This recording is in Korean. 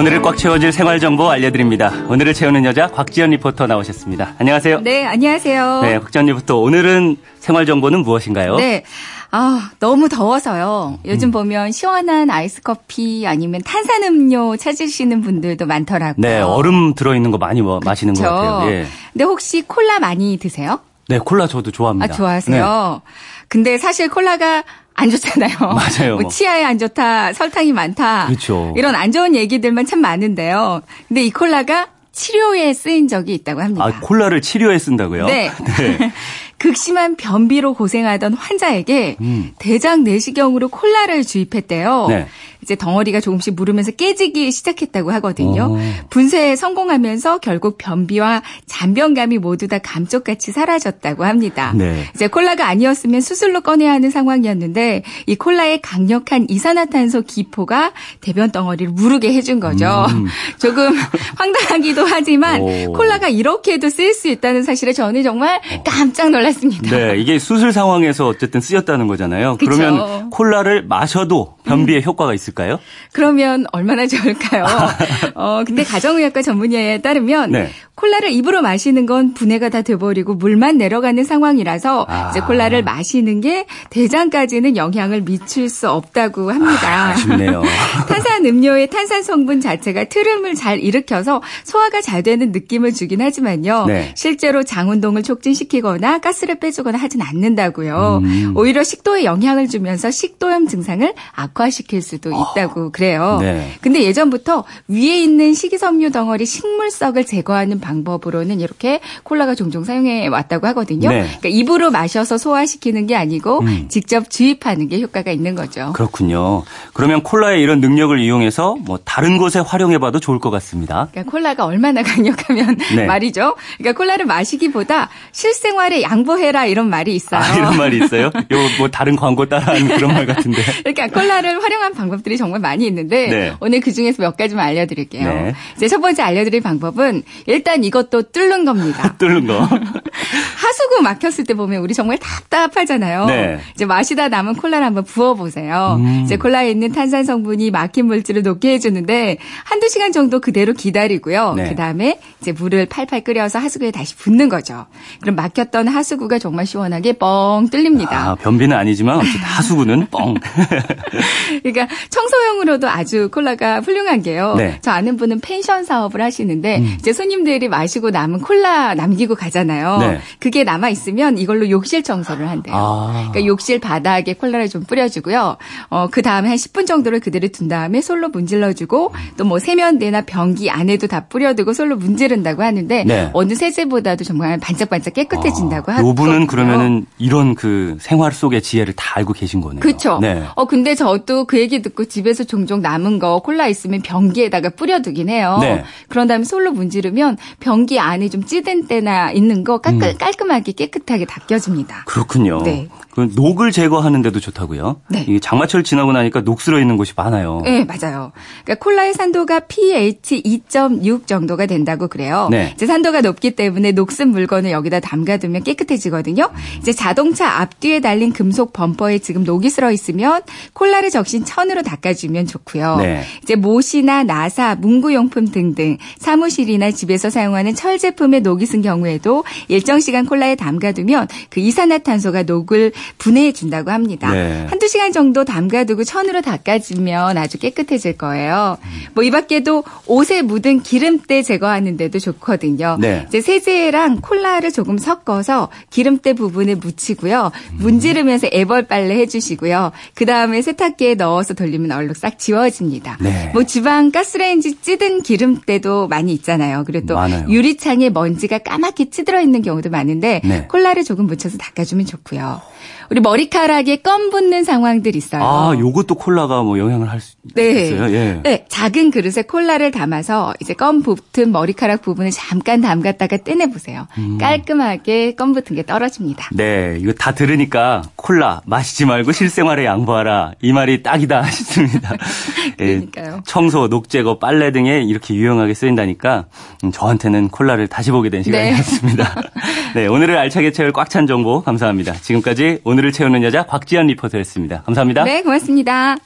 오늘을 꽉 채워줄 생활 정보 알려드립니다. 오늘을 채우는 여자 곽지연 리포터 나오셨습니다. 안녕하세요. 네, 안녕하세요. 네, 곽지연 리포터 오늘은 생활 정보는 무엇인가요? 네. 아, 너무 더워서요. 요즘 음. 보면 시원한 아이스 커피 아니면 탄산 음료 찾으시는 분들도 많더라고요. 네, 얼음 들어있는 거 많이 뭐 마시는 것 같아요. 예. 근데 혹시 콜라 많이 드세요? 네, 콜라 저도 좋아합니다. 아, 좋아하세요? 네. 근데 사실 콜라가 안 좋잖아요. 맞아요. 뭐 치아에 안 좋다, 설탕이 많다. 그렇죠. 이런 안 좋은 얘기들만 참 많은데요. 근데 이 콜라가 치료에 쓰인 적이 있다고 합니다. 아, 콜라를 치료에 쓴다고요? 네. 네. 극심한 변비로 고생하던 환자에게 음. 대장 내시경으로 콜라를 주입했대요. 네. 이제 덩어리가 조금씩 무르면서 깨지기 시작했다고 하거든요. 오. 분쇄에 성공하면서 결국 변비와 잔변감이 모두 다 감쪽같이 사라졌다고 합니다. 네. 이제 콜라가 아니었으면 수술로 꺼내야 하는 상황이었는데 이 콜라의 강력한 이산화탄소 기포가 대변 덩어리를 무르게 해준 거죠. 음. 조금 황당하기도 하지만 오. 콜라가 이렇게도 쓸수 있다는 사실에 저는 정말 어. 깜짝 놀랐습니다. 네, 이게 수술 상황에서 어쨌든 쓰였다는 거잖아요. 그쵸. 그러면 콜라를 마셔도 변비에 음. 효과가 있을 있을까요? 그러면 얼마나 좋을까요? 어, 근데 가정의학과 전문의에 따르면 네. 콜라를 입으로 마시는 건 분해가 다 돼버리고 물만 내려가는 상황이라서 아. 이제 콜라를 마시는 게 대장까지는 영향을 미칠 수 없다고 합니다. 아, 쉽네요. 탄산 음료의 탄산 성분 자체가 트름을 잘 일으켜서 소화가 잘 되는 느낌을 주긴 하지만요. 네. 실제로 장 운동을 촉진시키거나 가스를 빼주거나 하진 않는다고요. 음. 오히려 식도에 영향을 주면서 식도염 증상을 악화시킬 수도 있다고 어. 그래요. 네. 근데 예전부터 위에 있는 식이섬유 덩어리 식물석을 제거하는 방 법으로는 이렇게 콜라가 종종 사용해 왔다고 하거든요. 네. 그러니까 입으로 마셔서 소화시키는 게 아니고 음. 직접 주입하는 게 효과가 있는 거죠. 그렇군요. 그러면 콜라의 이런 능력을 이용해서 뭐 다른 곳에 활용해봐도 좋을 것 같습니다. 그러니까 콜라가 얼마나 강력하면 네. 말이죠. 그러니까 콜라를 마시기보다 실생활에 양보해라 이런 말이 있어요. 아, 이런 말이 있어요? 요 뭐 다른 광고 따라하는 그런 말 같은데. 그러니까 콜라를 활용한 방법들이 정말 많이 있는데 네. 오늘 그 중에서 몇 가지만 알려드릴게요. 네. 이제 첫 번째 알려드릴 방법은 일단 일단 이것도 뚫는 겁니다. 뚫는 거. 하수구 막혔을 때 보면 우리 정말 답답하잖아요. 네. 이제 마시다 남은 콜라를 한번 부어보세요. 음. 이제 콜라에 있는 탄산 성분이 막힌 물질을 녹게 해주는데 한두 시간 정도 그대로 기다리고요. 네. 그 다음에 이제 물을 팔팔 끓여서 하수구에 다시 붓는 거죠. 그럼 막혔던 하수구가 정말 시원하게 뻥 뚫립니다. 아, 변비는 아니지만 하수구는 뻥. 그러니까 청소용으로도 아주 콜라가 훌륭한 게요. 네. 저 아는 분은 펜션 사업을 하시는데 음. 이제 손님들이 마시고 남은 콜라 남기고 가잖아요. 네. 그게 남아 있으면 이걸로 욕실 청소를 한대요. 아. 그러니까 욕실 바닥에 콜라를 좀 뿌려주고요. 어, 그 다음에 한 10분 정도를 그대로 둔 다음에 솔로 문질러주고 또 뭐 세면대나 변기 안에도 다 뿌려두고 솔로 문지른다고 하는데 네. 어느 세제보다도 정말 반짝반짝 깨끗해진다고 아. 하고. 요분은 그러면은 이런 그 생활 속의 지혜를 다 알고 계신 거네요. 그렇죠. 네. 어 근데 저도 그 얘기 듣고 집에서 종종 남은 거 콜라 있으면 변기에다가 뿌려두긴 해요. 네. 그런 다음에 솔로 문지르면 변기 안에 좀 찌든 때나 있는 거 깔끔, 음. 깔끔하게 깨끗하게 닦여줍니다. 그렇군요. 네. 그 녹을 제거하는데도 좋다고요? 네. 이게 장마철 지나고 나니까 녹슬어 있는 곳이 많아요. 네, 맞아요. 그러니까 콜라의 산도가 pH 2.6 정도가 된다고 그래요. 네. 이제 산도가 높기 때문에 녹슨 물건을 여기다 담가두면 깨끗해지거든요. 이제 자동차 앞뒤에 달린 금속 범퍼에 지금 녹이 슬어 있으면 콜라를 적신 천으로 닦아주면 좋고요. 네. 이제 못이나 나사, 문구용품 등등 사무실이나 집에서 사용 하는 철 제품에 녹이 쓴 경우에도 일정 시간 콜라에 담가두면 그 이산화탄소가 녹을 분해해 준다고 합니다. 네. 한두 시간 정도 담가두고 천으로 닦아주면 아주 깨끗해질 거예요. 뭐 이 밖에도 옷에 묻은 기름때 제거하는데도 좋거든요. 네. 이제 세제랑 콜라를 조금 섞어서 기름때 부분에 묻히고요. 문지르면서 애벌 빨래 해주시고요. 그 다음에 세탁기에 넣어서 돌리면 얼룩 싹 지워집니다. 네. 뭐 주방 가스레인지 찌든 기름때도 많이 있잖아요. 그리고 또 많아요. 유리창에 먼지가 까맣게 찌들어 있는 경우도 많은데 네. 콜라를 조금 묻혀서 닦아주면 좋고요. 우리 머리카락에 껌 붙는 상황들 있어요. 아, 요것도 콜라가 뭐 영향을 할수 네. 있어요. 예. 네, 작은 그릇에 콜라를 담아서 이제 껌 붙은 머리카락 부분을 잠깐 담갔다가 떼내 보세요. 음. 깔끔하게 껌 붙은 게 떨어집니다. 네, 이거 다 들으니까 콜라 마시지 말고 실생활에 양보하라 이 말이 딱이다 싶습니다. 예, 그러니까요. 예, 청소, 녹제거, 빨래 등에 이렇게 유용하게 쓰인다니까 음, 저한테는 콜라를 다시 보게 된 시간이었습니다. 네, 네 오늘을 알차게 채울 꽉 찬 정보 감사합니다. 지금까지 오늘을 채우는 여자 곽지연 리포터였습니다. 감사합니다. 네, 고맙습니다.